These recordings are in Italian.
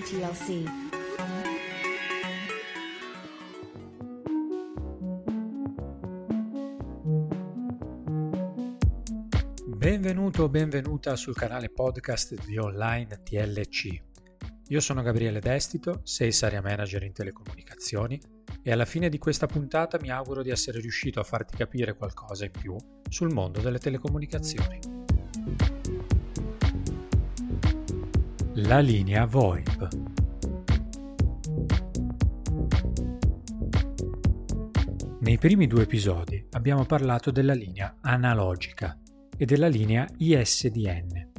TLC. Benvenuto o benvenuta sul canale podcast di Online TLC. Io sono Gabriele Destito, Sales Area Manager in telecomunicazioni e alla fine di questa puntata mi auguro di essere riuscito a farti capire qualcosa in più sul mondo delle telecomunicazioni. La linea VoIP. Nei primi due episodi abbiamo parlato della linea analogica e della linea ISDN.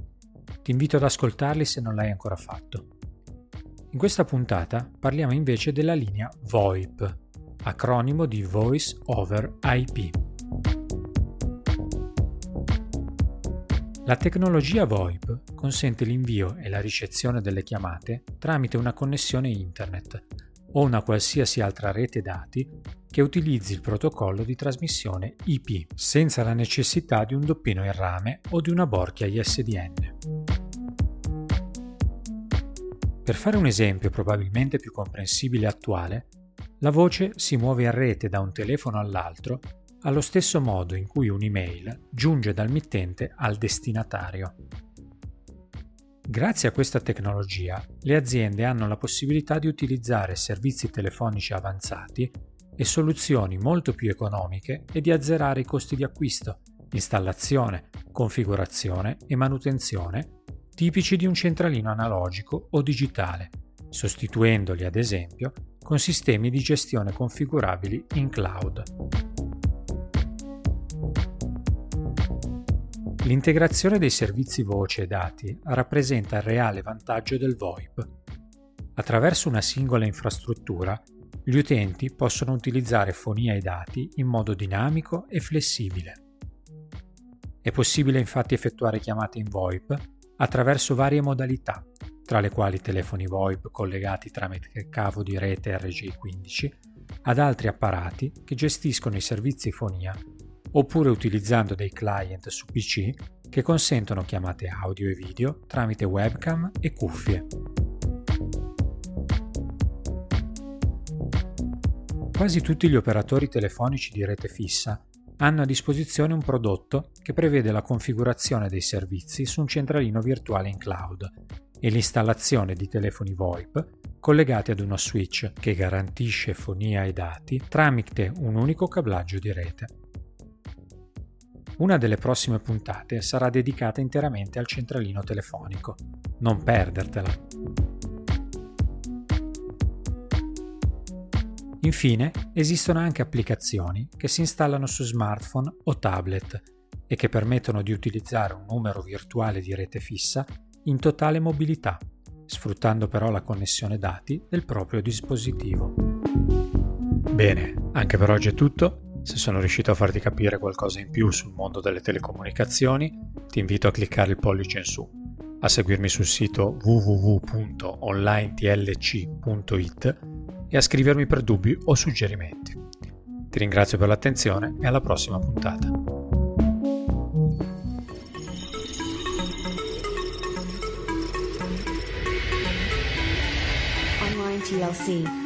Ti invito ad ascoltarli se non l'hai ancora fatto. In questa puntata parliamo invece della linea VoIP, acronimo di Voice over IP. La tecnologia VoIP consente l'invio e la ricezione delle chiamate tramite una connessione internet o una qualsiasi altra rete dati che utilizzi il protocollo di trasmissione IP, senza la necessità di un doppino in rame o di una borchia ISDN. Per fare un esempio probabilmente più comprensibile e attuale, la voce si muove a rete da un telefono all'altro allo stesso modo in cui un'email giunge dal mittente al destinatario. Grazie a questa tecnologia, le aziende hanno la possibilità di utilizzare servizi telefonici avanzati e soluzioni molto più economiche e di azzerare i costi di acquisto, installazione, configurazione e manutenzione tipici di un centralino analogico o digitale, sostituendoli ad esempio con sistemi di gestione configurabili in cloud. L'integrazione dei servizi voce e dati rappresenta il reale vantaggio del VoIP. Attraverso una singola infrastruttura, gli utenti possono utilizzare fonia e dati in modo dinamico e flessibile. È possibile infatti effettuare chiamate in VoIP attraverso varie modalità, tra le quali telefoni VoIP collegati tramite cavo di rete RJ15 ad altri apparati che gestiscono i servizi fonia oppure utilizzando dei client su PC che consentono chiamate audio e video tramite webcam e cuffie. Quasi tutti gli operatori telefonici di rete fissa hanno a disposizione un prodotto che prevede la configurazione dei servizi su un centralino virtuale in cloud e l'installazione di telefoni VoIP collegati ad uno switch che garantisce fonia e dati tramite un unico cablaggio di rete. Una delle prossime puntate sarà dedicata interamente al centralino telefonico. Non perdertela! Infine, esistono anche applicazioni che si installano su smartphone o tablet e che permettono di utilizzare un numero virtuale di rete fissa in totale mobilità, sfruttando però la connessione dati del proprio dispositivo. Bene, anche per oggi è tutto. Se sono riuscito a farti capire qualcosa in più sul mondo delle telecomunicazioni, ti invito a cliccare il pollice in su, a seguirmi sul sito www.onlinetlc.it e a scrivermi per dubbi o suggerimenti. Ti ringrazio per l'attenzione e alla prossima puntata. TLC.